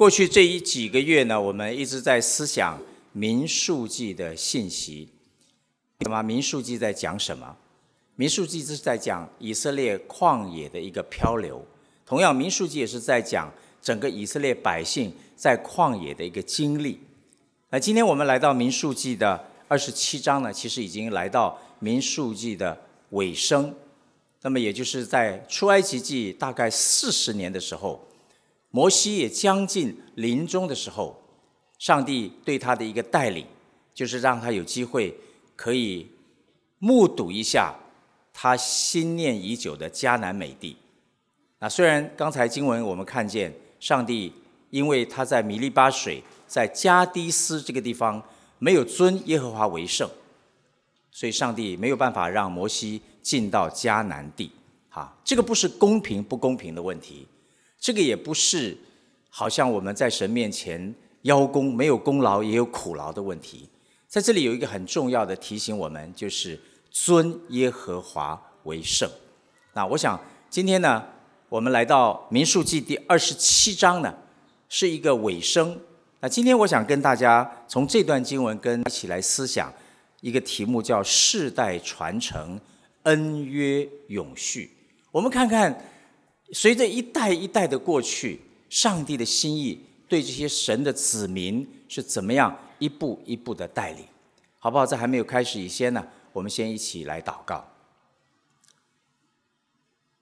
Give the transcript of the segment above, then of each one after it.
过去这一几个月呢，我们一直在思想民数记的信息。那么民数记在讲什么？民数记是在讲以色列旷野的一个漂流。同样，民数记也是在讲整个以色列百姓在旷野的一个经历。那今天我们来到民数记的二十七章呢，其实已经来到民数记的尾声。那么也就是在出埃及记大概四十年的时候。摩西也将近临终的时候，上帝对他的一个带领，就是让他有机会可以目睹一下他心念已久的迦南美地。那虽然刚才经文我们看见上帝因为他在米利巴水在加迪斯这个地方没有尊耶和华为圣，所以上帝没有办法让摩西进到迦南地。哈，这个不是公平不公平的问题。这个也不是，好像我们在神面前邀功，没有功劳也有苦劳的问题。在这里有一个很重要的提醒，我们就是尊耶和华为圣。那我想今天呢，我们来到民数记第二十七章呢，是一个尾声。那今天我想跟大家从这段经文跟一起来思想一个题目，叫世代传承，恩约永续。我们看看。随着一代一代的过去，上帝的心意对这些神的子民是怎么样一步一步的带领，好不好？在还没有开始以前呢，我们先一起来祷告。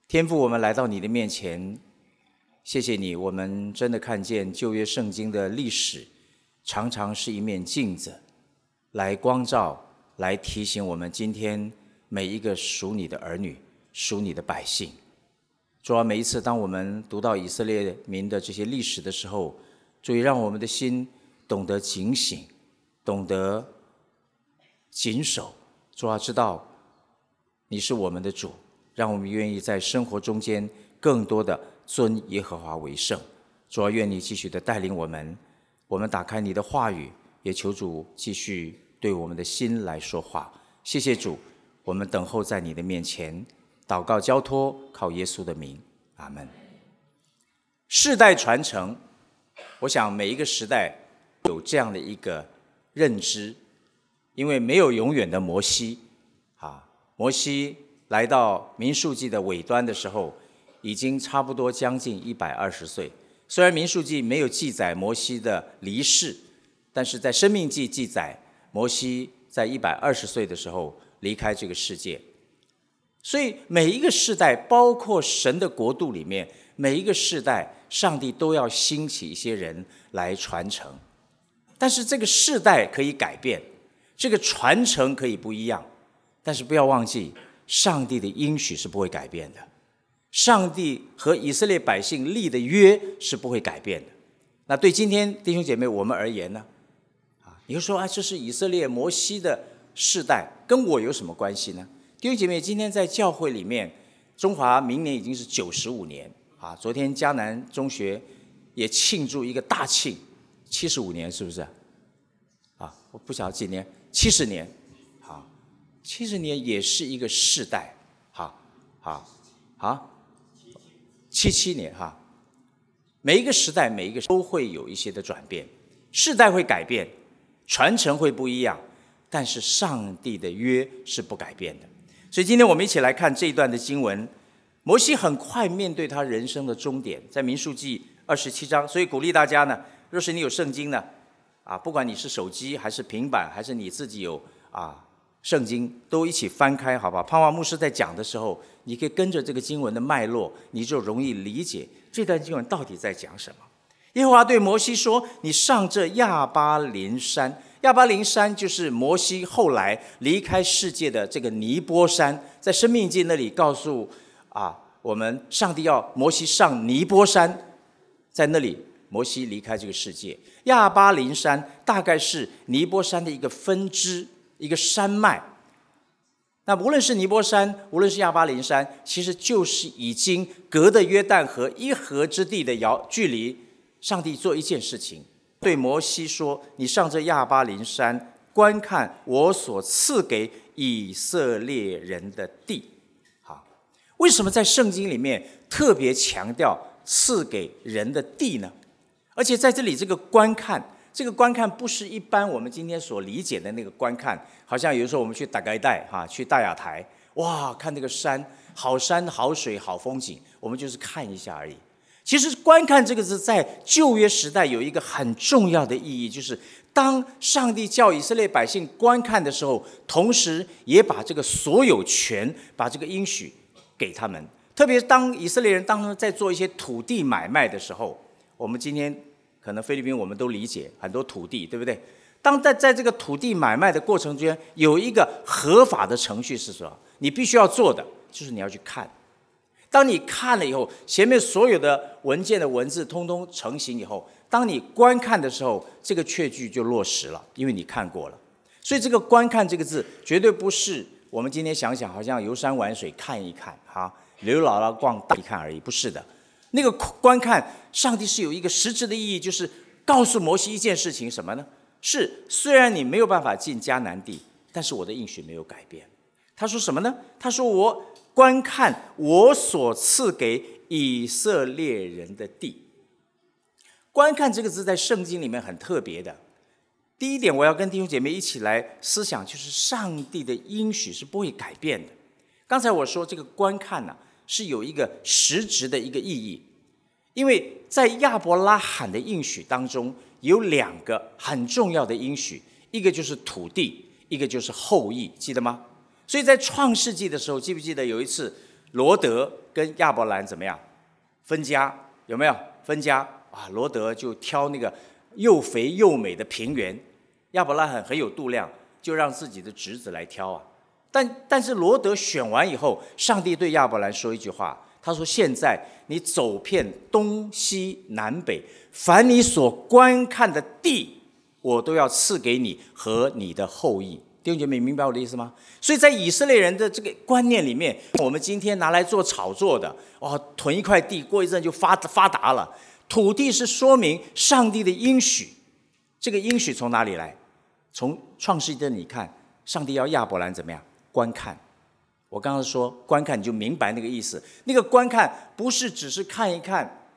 天父，我们来到你的面前，谢谢你，我们真的看见旧约圣经的历史，常常是一面镜子，来光照，来提醒我们今天每一个属你的儿女，属你的百姓。主要每一次，当我们读到以色列民的这些历史的时候，注意让我们的心懂得警醒，懂得谨守。主要知道你是我们的主，让我们愿意在生活中间更多的尊耶和华为圣。主要愿你继续的带领我们，我们打开你的话语，也求主继续对我们的心来说话。谢谢主，我们等候在你的面前。祷告交托，靠耶稣的名，阿门。世代传承，我想每一个时代有这样的一个认知，因为没有永远的摩西，啊，摩西来到民数记的尾端的时候，已经差不多将近一百二十岁。虽然民数记没有记载摩西的离世，但是在生命记记载，摩西在一百二十岁的时候离开这个世界。所以每一个世代，包括神的国度里面，每一个世代，上帝都要兴起一些人来传承。但是这个世代可以改变，这个传承可以不一样，但是不要忘记，上帝的应许是不会改变的。上帝和以色列百姓立的约是不会改变的。那对今天弟兄姐妹我们而言呢？啊，你就说啊，这是以色列摩西的世代，跟我有什么关系呢？弟兄姐妹，今天在教会里面，中华明年已经是九十五年啊！昨天迦南中学也庆祝一个大庆，七十五年是不是？啊，我不晓得几年，七十年，好，七十年也是一个世代，好，好，好，七七年哈，每一个时代，每一个都会有一些的转变，世代会改变，传承会不一样，但是上帝的约是不改变的。所以今天我们一起来看这一段的经文。摩西很快面对他人生的终点，在民数记二十七章。所以鼓励大家呢，若是你有圣经呢，啊，不管你是手机还是平板，还是你自己有啊圣经，都一起翻开，好不好？盼望牧师在讲的时候，你可以跟着这个经文的脉络，你就容易理解这段经文到底在讲什么。耶和华对摩西说：“你上这亚巴林山。”亚巴林山就是摩西后来离开世界的这个尼波山，在生命记那里告诉啊，我们上帝要摩西上尼波山，在那里摩西离开这个世界。亚巴林山大概是尼波山的一个分支，一个山脉。那无论是尼波山，无论是亚巴林山，其实就是已经隔的约旦河一河之地的遥距离，上帝做一件事情。对摩西说：“你上这亚巴林山，观看我所赐给以色列人的地。”好，为什么在圣经里面特别强调赐给人的地呢？而且在这里这个观看，这个观看不是一般我们今天所理解的那个观看，好像有时候我们去大盖带哈，去大雅台，哇，看那个山，好山好水好风景，我们就是看一下而已。其实“观看”这个字在旧约时代有一个很重要的意义，就是当上帝叫以色列百姓观看的时候，同时也把这个所有权、把这个应许给他们。特别是当以色列人当中在做一些土地买卖的时候，我们今天。可能菲律宾我们都理解很多土地，对不对？当在在这个土地买卖的过程中间，有一个合法的程序是什么？你必须要做的就是你要去看。当你看了以后，前面所有的文件的文字通通成型以后，当你观看的时候，这个确据就落实了，因为你看过了。所以这个“观看”这个字，绝对不是我们今天想想好像游山玩水看一看，哈，刘姥姥逛大一看而已，不是的。那个观看，上帝是有一个实质的意义，就是告诉摩西一件事情，什么呢？是虽然你没有办法进迦南地，但是我的应许没有改变。他说什么呢？他说我观看我所赐给以色列人的地。观看这个字在圣经里面很特别的。第一点，我要跟弟兄姐妹一起来思想，就是上帝的应许是不会改变的。刚才我说这个观看呢。是有一个实质的一个意义，因为在亚伯拉罕的应许当中有两个很重要的应许，一个就是土地，一个就是后裔，记得吗？所以在创世纪的时候，记不记得有一次罗德跟亚伯兰怎么样分家？有没有分家啊？罗德就挑那个又肥又美的平原，亚伯拉罕很有度量，就让自己的侄子来挑啊。但但是罗德选完以后，上帝对亚伯兰说一句话，他说：“现在你走遍东西南北，凡你所观看的地，我都要赐给你和你的后裔。”弟兄姐妹，明白我的意思吗？所以在以色列人的这个观念里面，我们今天拿来做炒作的，哦，囤一块地，过一阵就发发达了。土地是说明上帝的应许，这个应许从哪里来？从创世纪的你看，上帝要亚伯兰怎么样？观看，我刚刚说观看，你就明白那个意思。那个观看不是只是看一看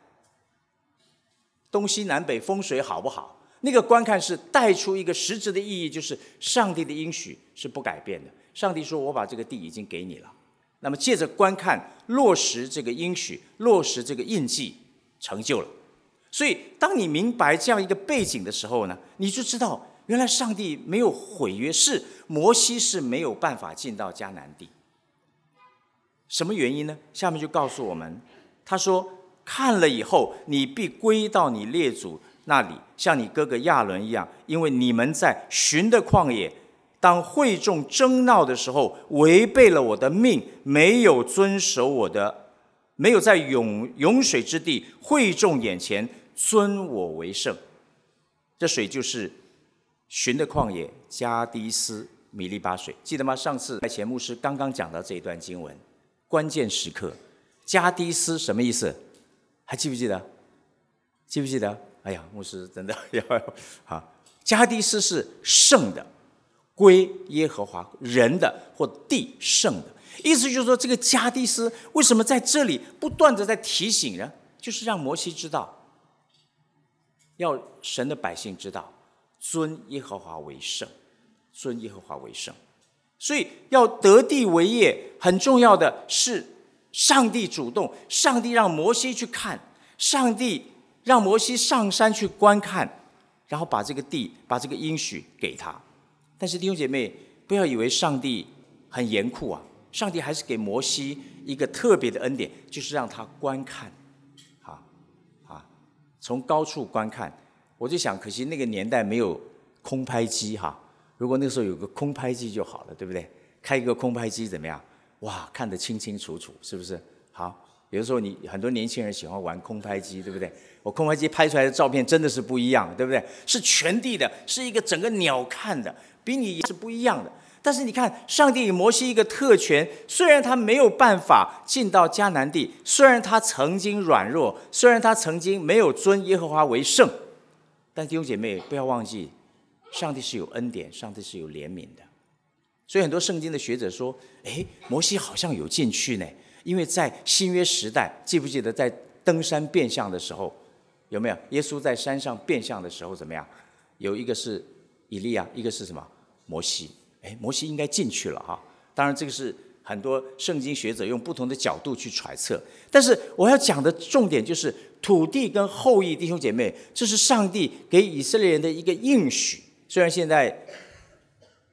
东西南北风水好不好，那个观看是带出一个实质的意义，就是上帝的应许是不改变的。上帝说：“我把这个地已经给你了。”那么借着观看落实这个应许，落实这个印记，成就了。所以，当你明白这样一个背景的时候呢，你就知道。原来上帝没有毁约，是摩西是没有办法进到迦南地。什么原因呢？下面就告诉我们，他说：“看了以后，你必归到你列祖那里，像你哥哥亚伦一样，因为你们在寻的旷野，当会众争闹的时候，违背了我的命，没有遵守我的，没有在涌涌水之地会众眼前尊我为圣。这水就是。”寻的旷野，加迪斯米利巴水，记得吗？上次在前牧师刚刚讲到这一段经文，关键时刻，加迪斯什么意思？还记不记得？记不记得？哎呀，牧师真的 要好，加迪斯是圣的，归耶和华人的或地圣的，意思就是说，这个加迪斯为什么在这里不断的在提醒呢？就是让摩西知道，要神的百姓知道。尊耶和华为圣，尊耶和华为圣，所以要得地为业，很重要的是上帝主动，上帝让摩西去看，上帝让摩西上山去观看，然后把这个地，把这个应许给他。但是弟兄姐妹，不要以为上帝很严酷啊，上帝还是给摩西一个特别的恩典，就是让他观看，啊啊，从高处观看。我就想，可惜那个年代没有空拍机哈。如果那时候有个空拍机就好了，对不对？开一个空拍机怎么样？哇，看得清清楚楚，是不是？好，有的时候你很多年轻人喜欢玩空拍机，对不对？我空拍机拍出来的照片真的是不一样，对不对？是全地的，是一个整个鸟看的，比你是不一样的。但是你看，上帝给摩西一个特权，虽然他没有办法进到迦南地，虽然他曾经软弱，虽然他曾经没有尊耶和华为圣。但弟兄姐妹不要忘记，上帝是有恩典，上帝是有怜悯的。所以很多圣经的学者说：“哎，摩西好像有进去呢，因为在新约时代，记不记得在登山变相的时候，有没有？耶稣在山上变相的时候怎么样？有一个是以利亚，一个是什么？摩西。哎，摩西应该进去了哈。当然，这个是很多圣经学者用不同的角度去揣测。但是我要讲的重点就是土地跟后裔弟兄姐妹，这是上帝给以色列人的一个应许。虽然现在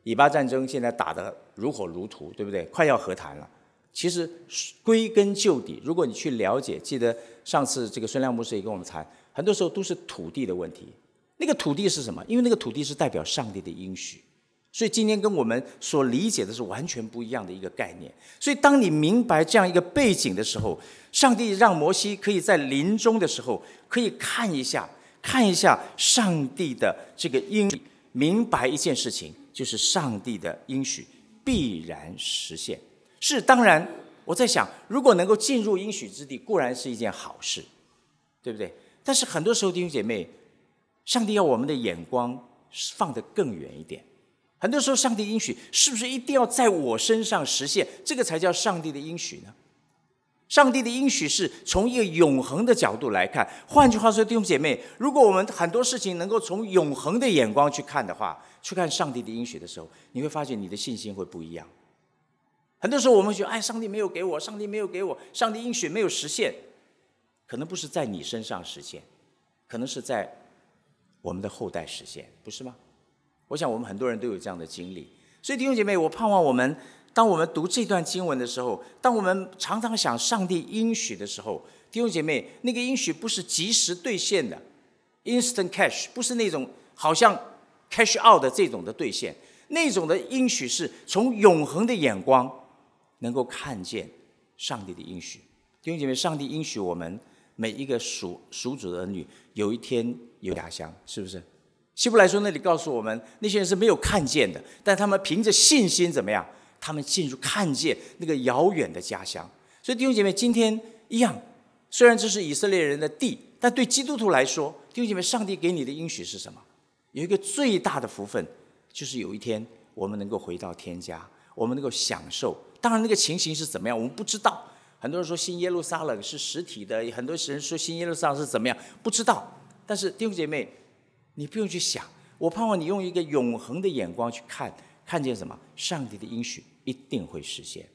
以巴战争现在打得如火如荼，对不对？快要和谈了。其实归根究底，如果你去了解，记得上次这个孙亮牧师也跟我们谈，很多时候都是土地的问题。那个土地是什么？因为那个土地是代表上帝的应许，所以今天跟我们所理解的是完全不一样的一个概念。所以当你明白这样一个背景的时候，上帝让摩西可以在临终的时候可以看一下，看一下上帝的这个应，明白一件事情，就是上帝的应许必然实现。是当然，我在想，如果能够进入应许之地，固然是一件好事，对不对？但是很多时候，弟兄姐妹，上帝要我们的眼光放得更远一点。很多时候，上帝应许是不是一定要在我身上实现？这个才叫上帝的应许呢？上帝的应许是从一个永恒的角度来看。换句话说，弟兄姐妹，如果我们很多事情能够从永恒的眼光去看的话，去看上帝的应许的时候，你会发现你的信心会不一样。很多时候我们觉得，哎，上帝没有给我，上帝没有给我，上帝应许没有实现，可能不是在你身上实现，可能是在我们的后代实现，不是吗？我想我们很多人都有这样的经历，所以弟兄姐妹，我盼望我们，当我们读这段经文的时候，当我们常常想上帝应许的时候，弟兄姐妹，那个应许不是及时兑现的，instant cash，不是那种好像 cash out 的这种的兑现，那种的应许是从永恒的眼光。能够看见上帝的应许，弟兄姐妹，上帝应许我们每一个属属主的儿女有一天有家乡，是不是？希伯来说那里告诉我们，那些人是没有看见的，但他们凭着信心怎么样？他们进入看见那个遥远的家乡。所以弟兄姐妹，今天一样，虽然这是以色列人的地，但对基督徒来说，弟兄姐妹，上帝给你的应许是什么？有一个最大的福分，就是有一天我们能够回到天家，我们能够享受。当然，那个情形是怎么样，我们不知道。很多人说新耶路撒冷是实体的，很多人说新耶路撒冷是怎么样，不知道。但是弟兄姐妹，你不用去想，我盼望你用一个永恒的眼光去看，看见什么？上帝的应许一定会实现。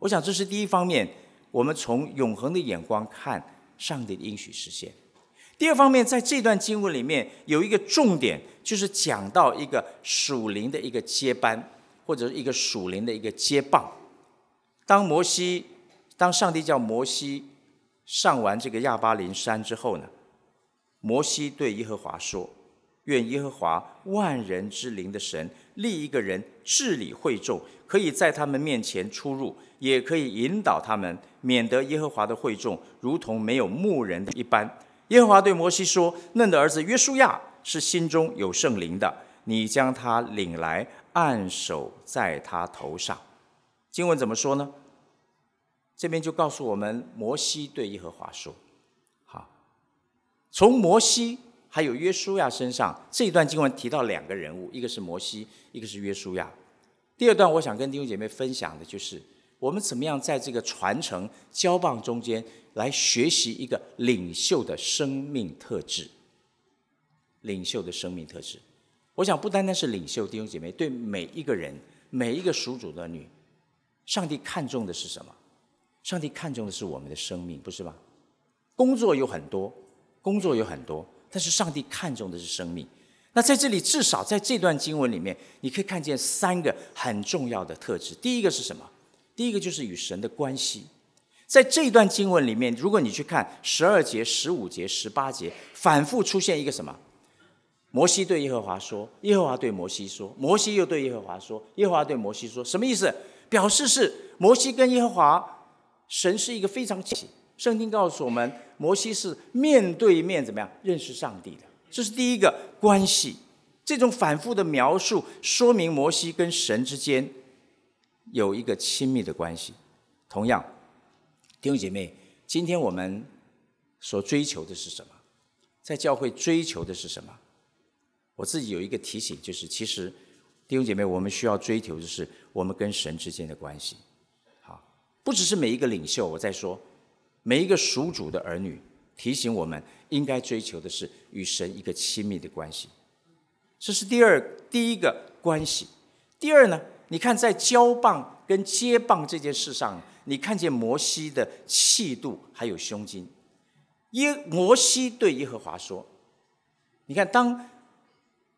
我想这是第一方面，我们从永恒的眼光看上帝的应许实现。第二方面，在这段经文里面有一个重点，就是讲到一个属灵的一个接班。或者是一个属灵的一个接棒。当摩西，当上帝叫摩西上完这个亚巴林山之后呢，摩西对耶和华说：“愿耶和华万人之灵的神立一个人治理会众，可以在他们面前出入，也可以引导他们，免得耶和华的会众如同没有牧人一般。”耶和华对摩西说：“嫩的儿子约书亚是心中有圣灵的，你将他领来。”按手在他头上，经文怎么说呢？这边就告诉我们，摩西对耶和华说：“好，从摩西还有约书亚身上，这一段经文提到两个人物，一个是摩西，一个是约书亚。第二段，我想跟弟兄姐妹分享的就是，我们怎么样在这个传承交棒中间来学习一个领袖的生命特质，领袖的生命特质。”我想不单单是领袖弟兄姐妹，对每一个人、每一个属主的女，上帝看重的是什么？上帝看重的是我们的生命，不是吗？工作有很多，工作有很多，但是上帝看重的是生命。那在这里，至少在这段经文里面，你可以看见三个很重要的特质。第一个是什么？第一个就是与神的关系。在这段经文里面，如果你去看十二节、十五节、十八节，反复出现一个什么？摩西对耶和华说：“耶和华对摩西说，摩西又对耶和华说，耶和华对摩西说，什么意思？表示是摩西跟耶和华神是一个非常亲。圣经告诉我们，摩西是面对面怎么样认识上帝的？这是第一个关系。这种反复的描述，说明摩西跟神之间有一个亲密的关系。同样，弟兄姐妹，今天我们所追求的是什么？在教会追求的是什么？”我自己有一个提醒，就是其实弟兄姐妹，我们需要追求的是我们跟神之间的关系。好，不只是每一个领袖，我在说每一个属主的儿女，提醒我们应该追求的是与神一个亲密的关系。这是第二第一个关系。第二呢，你看在交棒跟接棒这件事上，你看见摩西的气度还有胸襟。耶摩西对耶和华说：“你看，当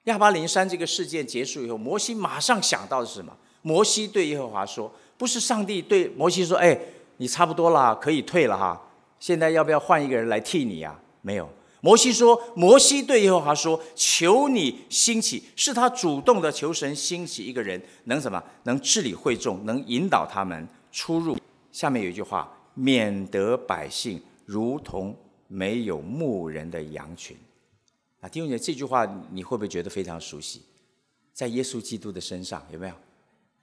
亚巴林山这个事件结束以后，摩西马上想到的是什么？摩西对耶和华说：‘不是上帝对摩西说，哎，你差不多了，可以退了哈。现在要不要换一个人来替你呀？’没有。摩西说：‘摩西对耶和华说，求你兴起，是他主动的求神兴起一个人，能什么？能治理会众，能引导他们出入。’下面有一句话：‘免得百姓如同’。”没有牧人的羊群，啊，弟兄姐这句话你会不会觉得非常熟悉？在耶稣基督的身上有没有？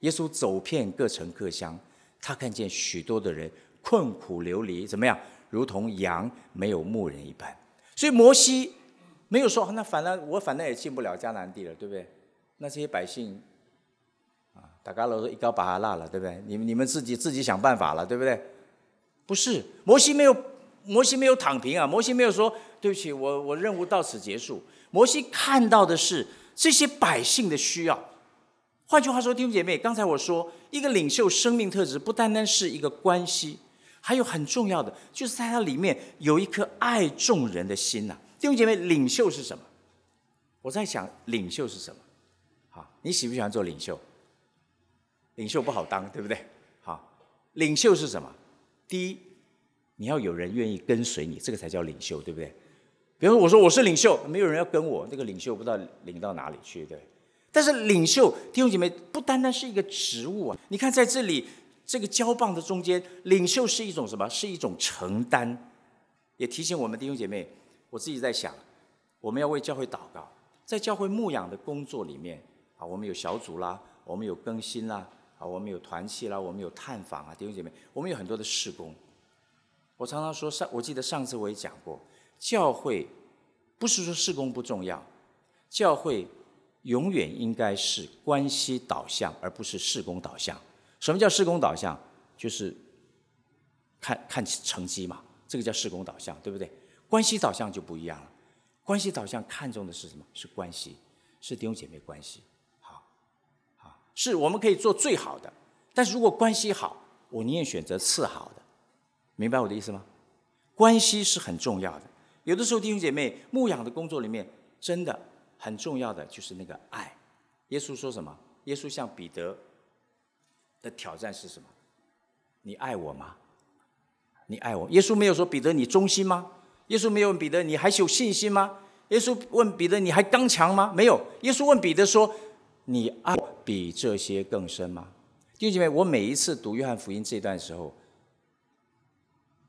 耶稣走遍各城各乡，他看见许多的人困苦流离，怎么样？如同羊没有牧人一般。所以摩西没有说，那反正我反正也进不了迦南地了，对不对？那这些百姓啊，大家都一高把他落了，对不对？你们你们自己自己想办法了，对不对？不是，摩西没有。摩西没有躺平啊！摩西没有说对不起，我我任务到此结束。摩西看到的是这些百姓的需要。换句话说，弟兄姐妹，刚才我说一个领袖生命特质不单单是一个关系，还有很重要的，就是在他里面有一颗爱众人的心呐。弟兄姐妹，领袖是什么？我在想，领袖是什么？好，你喜不喜欢做领袖？领袖不好当，对不对？好，领袖是什么？第一。你要有人愿意跟随你，这个才叫领袖，对不对？比如说，我说我是领袖，没有人要跟我，那个领袖不知道领到哪里去，对。但是领袖弟兄姐妹不单单是一个职务啊，你看在这里这个交棒的中间，领袖是一种什么？是一种承担，也提醒我们弟兄姐妹，我自己在想，我们要为教会祷告，在教会牧养的工作里面啊，我们有小组啦，我们有更新啦，啊，我们有团契啦，我们有探访啊，弟兄姐妹，我们有很多的事工。我常常说上，我记得上次我也讲过，教会不是说事工不重要，教会永远应该是关系导向，而不是事工导向。什么叫事工导向？就是看看成绩嘛，这个叫事工导向，对不对？关系导向就不一样了，关系导向看重的是什么？是关系，是弟兄姐妹关系。好，好，是我们可以做最好的，但是如果关系好，我宁愿选择次好的。明白我的意思吗？关系是很重要的。有的时候弟兄姐妹牧养的工作里面，真的很重要的就是那个爱。耶稣说什么？耶稣向彼得的挑战是什么？你爱我吗？你爱我？耶稣没有说彼得你忠心吗？耶稣没有问彼得你还有信心吗？耶稣问彼得你还刚强吗？没有。耶稣问彼得说你爱比这些更深吗？弟兄姐妹，我每一次读约翰福音这段时候。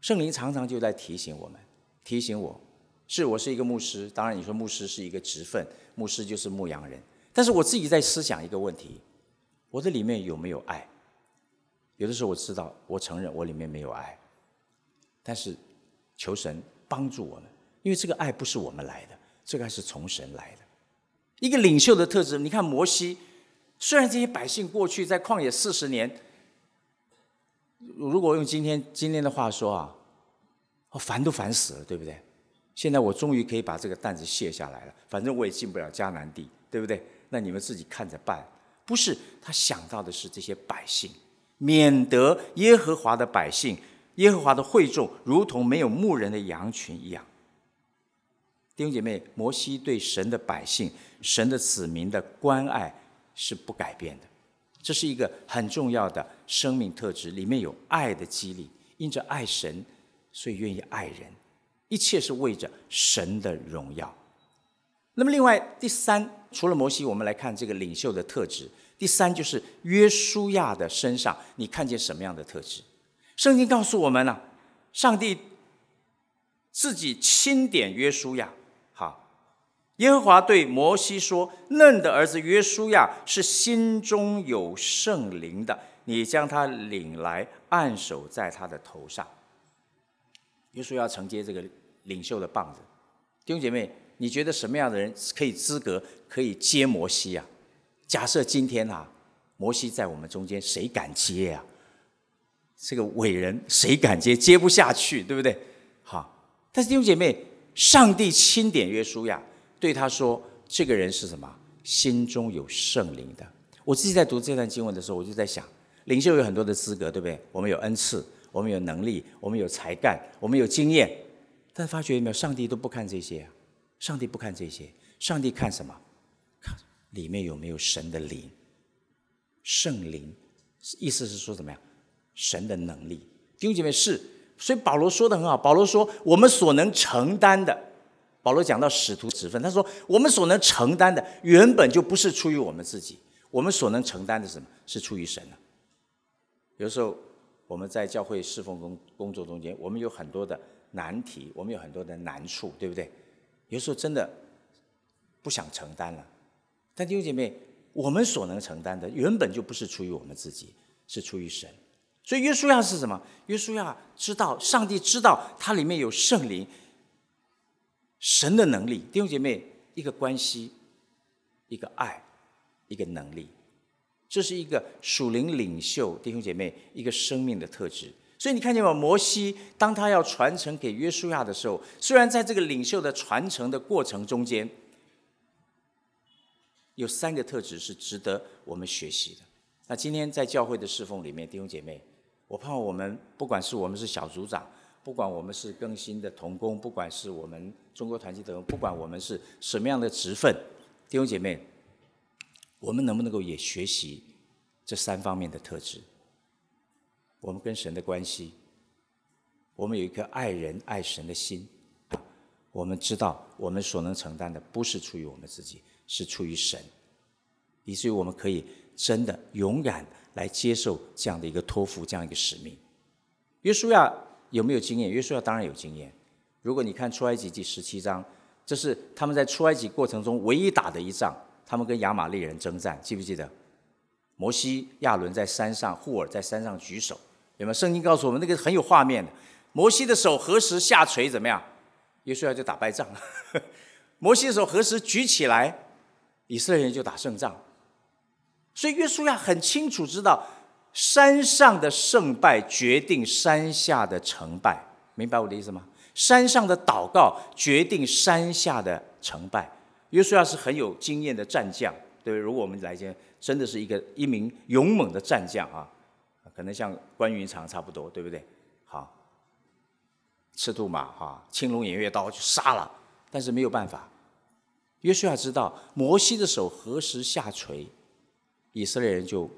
圣灵常常就在提醒我们，提醒我，是我是一个牧师。当然，你说牧师是一个职分，牧师就是牧羊人。但是我自己在思想一个问题：我的里面有没有爱？有的时候我知道，我承认我里面没有爱。但是求神帮助我们，因为这个爱不是我们来的，这个爱是从神来的。一个领袖的特质，你看摩西，虽然这些百姓过去在旷野四十年。如果用今天今天的话说啊，我烦都烦死了，对不对？现在我终于可以把这个担子卸下来了，反正我也进不了迦南地，对不对？那你们自己看着办。不是他想到的是这些百姓，免得耶和华的百姓、耶和华的会众如同没有牧人的羊群一样。弟兄姐妹，摩西对神的百姓、神的子民的关爱是不改变的。这是一个很重要的生命特质，里面有爱的激励，因着爱神，所以愿意爱人，一切是为着神的荣耀。那么，另外第三，除了摩西，我们来看这个领袖的特质。第三就是约书亚的身上，你看见什么样的特质？圣经告诉我们呢，上帝自己钦点约书亚。好耶和华对摩西说：“嫩的儿子约书亚是心中有圣灵的，你将他领来，按手在他的头上。”耶稣要承接这个领袖的棒子。弟兄姐妹，你觉得什么样的人可以资格可以接摩西啊？假设今天啊，摩西在我们中间，谁敢接啊？这个伟人谁敢接？接不下去，对不对？好，但是弟兄姐妹，上帝钦点约书亚，对他说：“这个人是什么？心中有圣灵的。”我自己在读这段经文的时候，我就在想，领袖有很多的资格，对不对？我们有恩赐，我们有能力，我们有才干，我们有经验，但发觉有没有？上帝都不看这些啊！上帝不看这些，上帝看什么？看里面有没有神的灵，圣灵，意思是说怎么样？神的能力，弟兄姐妹是。所以保罗说的很好，保罗说我们所能承担的，保罗讲到使徒职分，他说我们所能承担的原本就不是出于我们自己，我们所能承担的什么是出于神的。有时候我们在教会侍奉工工作中间，我们有很多的难题，我们有很多的难处，对不对？有时候真的不想承担了。但弟兄姐妹，我们所能承担的原本就不是出于我们自己，是出于神。所以约书亚是什么？约书亚知道，上帝知道它里面有圣灵、神的能力。弟兄姐妹，一个关系，一个爱，一个能力，这是一个属灵领袖弟兄姐妹一个生命的特质。所以你看见吗？摩西当他要传承给约书亚的时候，虽然在这个领袖的传承的过程中间，有三个特质是值得我们学习的。那今天在教会的侍奉里面，弟兄姐妹。我怕我们，不管是我们是小组长，不管我们是更新的童工，不管是我们中国团契的，不管我们是什么样的职分，弟兄姐妹，我们能不能够也学习这三方面的特质？我们跟神的关系，我们有一颗爱人爱神的心，我们知道我们所能承担的不是出于我们自己，是出于神，以至于我们可以真的勇敢。来接受这样的一个托付，这样一个使命。约书亚有没有经验？约书亚当然有经验。如果你看出埃及记十七章，这是他们在出埃及过程中唯一打的一仗，他们跟亚玛利人征战，记不记得？摩西、亚伦在山上，户尔在山上举手，有没有？圣经告诉我们，那个很有画面的。摩西的手何时下垂，怎么样？约书亚就打败仗了。摩西的手何时举起来，以色列人就打胜仗。所以约书亚很清楚知道，山上的胜败决定山下的成败，明白我的意思吗？山上的祷告决定山下的成败。约书亚是很有经验的战将，对对如果我们来讲，真的是一个一名勇猛的战将啊，可能像关云长差不多，对不对？好，赤兔马哈，青龙偃月刀就杀了，但是没有办法。约书亚知道摩西的手何时下垂。以色列人就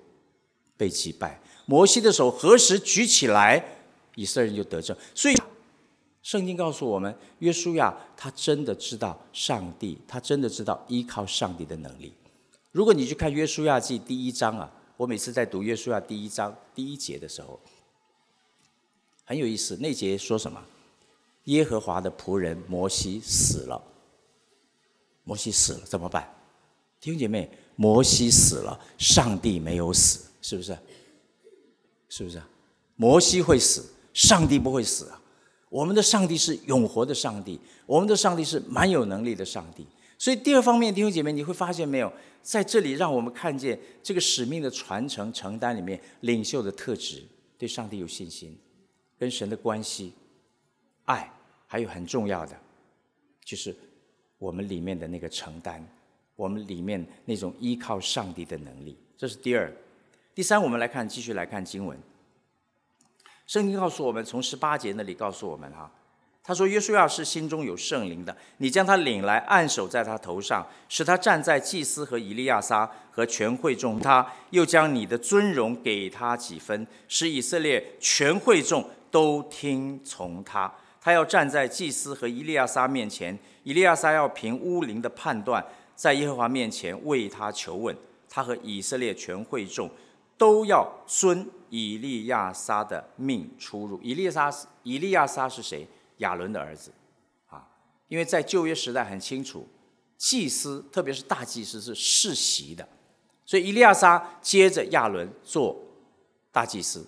被击败，摩西的手何时举起来，以色列人就得胜。所以，圣经告诉我们，约书亚他真的知道上帝，他真的知道依靠上帝的能力。如果你去看约书亚记第一章啊，我每次在读约书亚第一章第一节的时候，很有意思。那节说什么？耶和华的仆人摩西死了，摩西死了怎么办？弟兄姐妹。摩西死了，上帝没有死，是不是？是不是？摩西会死，上帝不会死啊！我们的上帝是永活的上帝，我们的上帝是蛮有能力的上帝。所以第二方面，弟兄姐妹，你会发现没有，在这里让我们看见这个使命的传承承担里面，领袖的特质，对上帝有信心，跟神的关系，爱，还有很重要的，就是我们里面的那个承担。我们里面那种依靠上帝的能力，这是第二。第三，我们来看，继续来看经文。圣经告诉我们，从十八节那里告诉我们哈，他说：“约书亚是心中有圣灵的，你将他领来，按手在他头上，使他站在祭司和以利亚撒和全会众。他又将你的尊荣给他几分，使以色列全会众都听从他。他要站在祭司和以利亚撒面前，以利亚撒要凭乌灵的判断。”在耶和华面前为他求问，他和以色列全会众都要遵以利亚撒的命出入。以利亚撒，以利亚撒是谁？亚伦的儿子，啊，因为在旧约时代很清楚，祭司特别是大祭司是世袭的，所以以利亚撒接着亚伦做大祭司。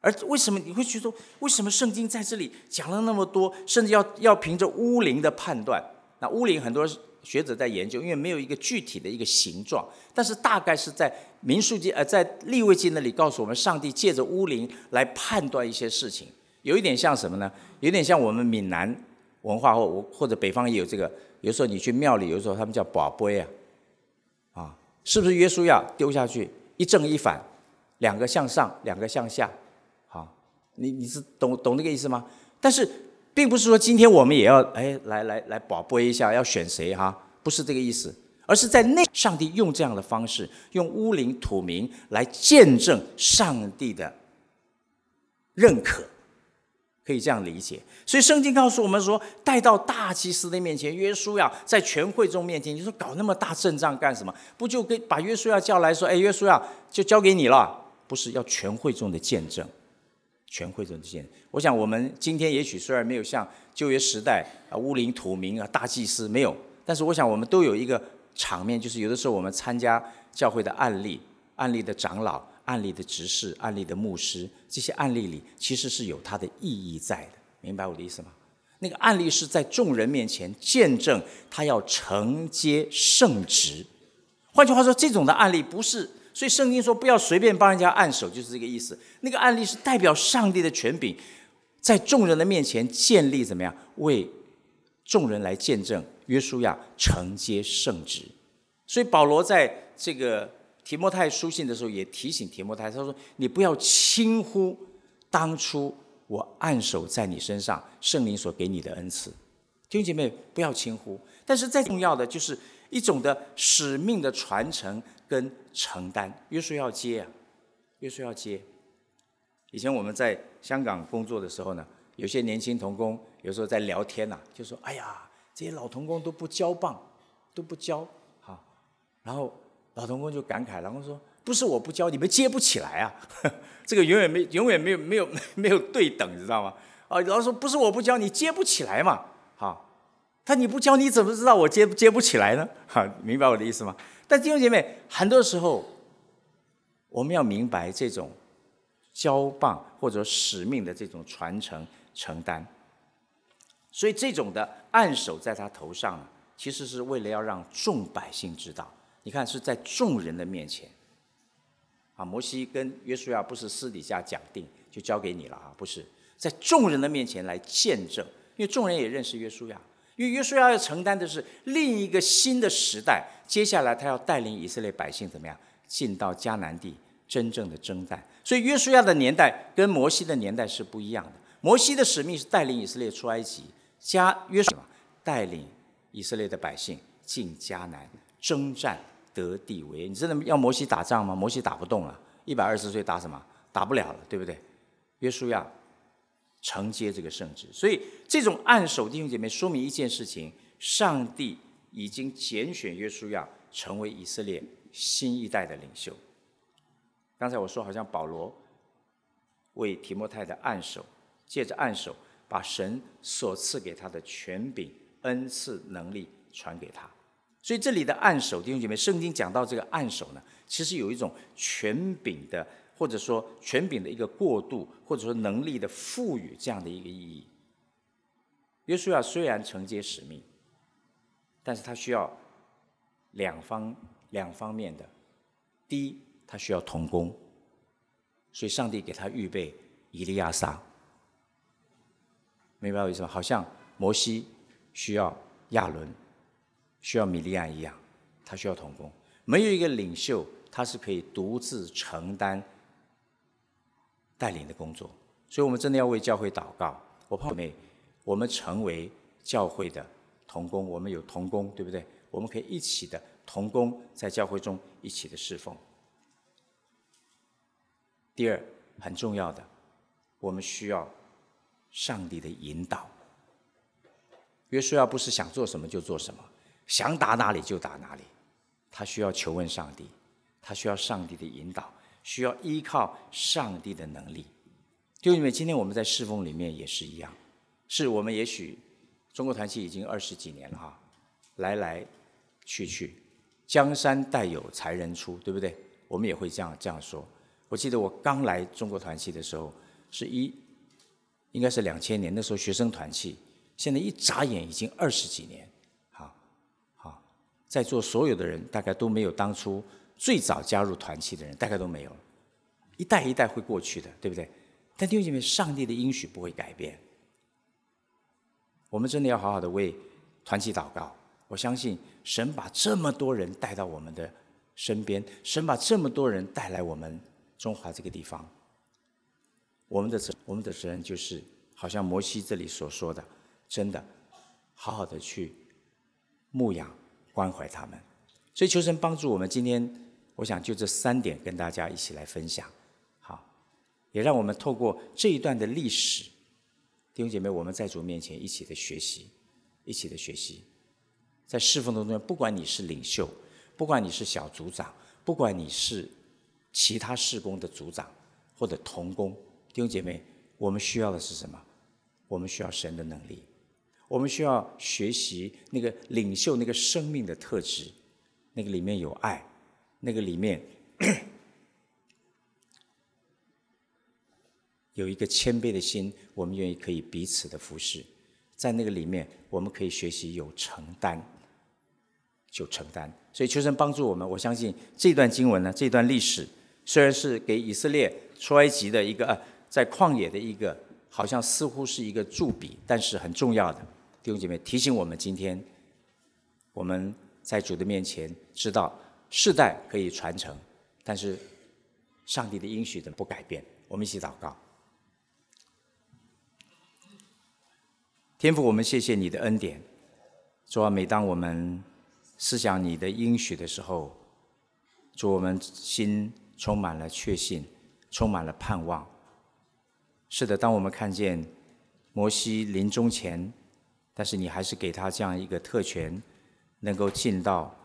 而为什么你会觉得，为什么圣经在这里讲了那么多，甚至要要凭着乌灵的判断？那乌灵很多。学者在研究，因为没有一个具体的一个形状，但是大概是在民数记呃，在立位记那里告诉我们，上帝借着乌灵来判断一些事情，有一点像什么呢？有点像我们闽南文化或我或者北方也有这个，有时候你去庙里，有时候他们叫宝杯啊，啊，是不是约书亚丢下去一正一反，两个向上，两个向下，好，你你是懂懂那个意思吗？但是并不是说今天我们也要哎来来来宝贝一下要选谁哈，不是这个意思，而是在那上帝用这样的方式，用乌灵土民来见证上帝的认可。可以这样理解，所以圣经告诉我们说，带到大祭司的面前，约书亚在全会众面前，你说搞那么大阵仗干什么？不就跟把约书亚叫来说，哎，约书亚就交给你了，不是要全会众的见证，全会众的见证。我想我们今天也许虽然没有像旧约时代啊乌灵土明啊大祭司没有，但是我想我们都有一个场面，就是有的时候我们参加教会的案例，案例的长老。案例的执事、案例的牧师，这些案例里其实是有它的意义在的，明白我的意思吗？那个案例是在众人面前见证他要承接圣职。换句话说，这种的案例不是，所以圣经说不要随便帮人家按手，就是这个意思。那个案例是代表上帝的权柄，在众人的面前建立怎么样？为众人来见证约书亚承接圣职。所以保罗在这个。提摩太书信的时候也提醒提摩太，他说：“你不要轻忽当初我按手在你身上圣灵所给你的恩赐，弟兄姐妹不要轻忽。但是再重要的就是一种的使命的传承跟承担。约书要接啊，约书要接。以前我们在香港工作的时候呢，有些年轻童工有时候在聊天呐，就说：哎呀，这些老童工都不交棒，都不交，好，然后。”老童工就感慨，然后说：“不是我不教，你们接不起来啊！这个永远没、永远没有、没有、没有对等，你知道吗？啊，老师说不是我不教，你接不起来嘛？好，他你不教，你怎么知道我接接不起来呢？好，明白我的意思吗？但弟兄姐妹，很多时候我们要明白这种交棒或者使命的这种传承承担，所以这种的按手在他头上，其实是为了要让众百姓知道。”你看是在众人的面前，啊，摩西跟约书亚不是私底下讲定就交给你了啊，不是。在众人的面前来见证，因为众人也认识约书亚，因为约书亚要承担的是另一个新的时代，接下来他要带领以色列百姓怎么样进到迦南地真正的征战，所以约书亚的年代跟摩西的年代是不一样的，摩西的使命是带领以色列出埃及，加约书亚带领以色列的百姓进迦南征战。得地为，你真的要摩西打仗吗？摩西打不动了，一百二十岁打什么？打不了了，对不对？约书亚承接这个圣旨，所以这种按手弟兄姐妹，说明一件事情：上帝已经拣选约书亚成为以色列新一代的领袖。刚才我说，好像保罗为提摩太的按手，借着按手，把神所赐给他的权柄、恩赐、能力传给他。所以这里的按手，弟兄姐妹，圣经讲到这个按手呢，其实有一种权柄的，或者说权柄的一个过渡，或者说能力的赋予这样的一个意义。约书亚虽然承接使命，但是他需要两方两方面的，第一，他需要同工，所以上帝给他预备以利亚撒，明白我意思吗？好像摩西需要亚伦。需要米利亚一样，他需要同工。没有一个领袖，他是可以独自承担带领的工作。所以，我们真的要为教会祷告。我怕妹，我们成为教会的同工，我们有同工，对不对？我们可以一起的同工，在教会中一起的侍奉。第二，很重要的，我们需要上帝的引导。约书亚不是想做什么就做什么。想打哪里就打哪里，他需要求问上帝，他需要上帝的引导，需要依靠上帝的能力。就因为今天我们在侍奉里面也是一样，是我们也许中国团契已经二十几年了哈，来来去去，江山代有才人出，对不对？我们也会这样这样说。我记得我刚来中国团契的时候，是一应该是两千年，那时候学生团契，现在一眨眼已经二十几年。好，好在座所有的人，大概都没有当初最早加入团契的人，大概都没有。一代一代会过去的，对不对？但弟兄姐妹，上帝的应许不会改变。我们真的要好好的为团体祷告。我相信神把这么多人带到我们的身边，神把这么多人带来我们中华这个地方。我们的责我们的责任就是，好像摩西这里所说的，真的好好的去牧养关怀他们。所以求神帮助我们。今天我想就这三点跟大家一起来分享，好，也让我们透过这一段的历史，弟兄姐妹，我们在主面前一起的学习，一起的学习。在侍奉当中，不管你是领袖，不管你是小组长，不管你是其他事工的组长或者同工，弟兄姐妹，我们需要的是什么？我们需要神的能力，我们需要学习那个领袖那个生命的特质，那个里面有爱，那个里面 有一个谦卑的心，我们愿意可以彼此的服侍，在那个里面，我们可以学习有承担。就承担，所以求神帮助我们。我相信这段经文呢，这段历史虽然是给以色列出埃及的一个呃，在旷野的一个，好像似乎是一个注笔，但是很重要的弟兄姐妹提醒我们，今天我们在主的面前知道世代可以传承，但是上帝的应许的不改变。我们一起祷告，天父，我们谢谢你的恩典。主啊，每当我们思想你的应许的时候，主我们心充满了确信，充满了盼望。是的，当我们看见摩西临终前，但是你还是给他这样一个特权，能够进到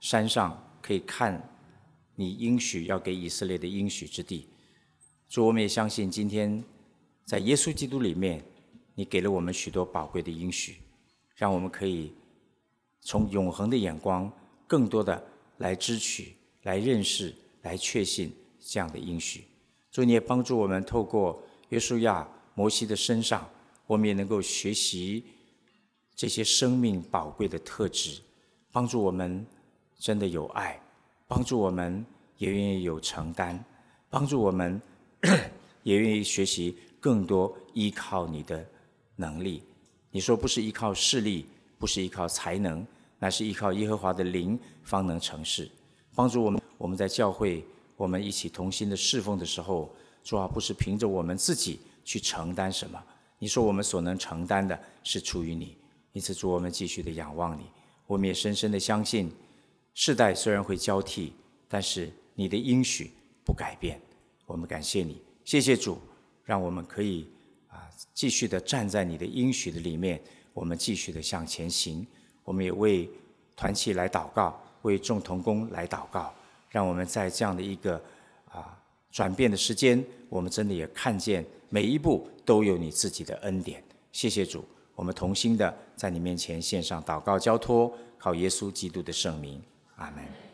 山上，可以看你应许要给以色列的应许之地。主，我们也相信今天在耶稣基督里面，你给了我们许多宝贵的应许，让我们可以。从永恒的眼光，更多的来支取、来认识、来确信这样的应许。主，你也帮助我们，透过约书亚、摩西的身上，我们也能够学习这些生命宝贵的特质，帮助我们真的有爱，帮助我们也愿意有承担，帮助我们 也愿意学习更多依靠你的能力。你说不是依靠势力。不是依靠才能，乃是依靠耶和华的灵方能成事，帮助我们。我们在教会，我们一起同心的侍奉的时候，主啊，不是凭着我们自己去承担什么。你说我们所能承担的是出于你，因此主，我们继续的仰望你。我们也深深的相信，世代虽然会交替，但是你的应许不改变。我们感谢你，谢谢主，让我们可以啊继续的站在你的应许的里面。我们继续的向前行，我们也为团契来祷告，为众同工来祷告，让我们在这样的一个啊转变的时间，我们真的也看见每一步都有你自己的恩典。谢谢主，我们同心的在你面前献上祷告交托，靠耶稣基督的圣名，阿门。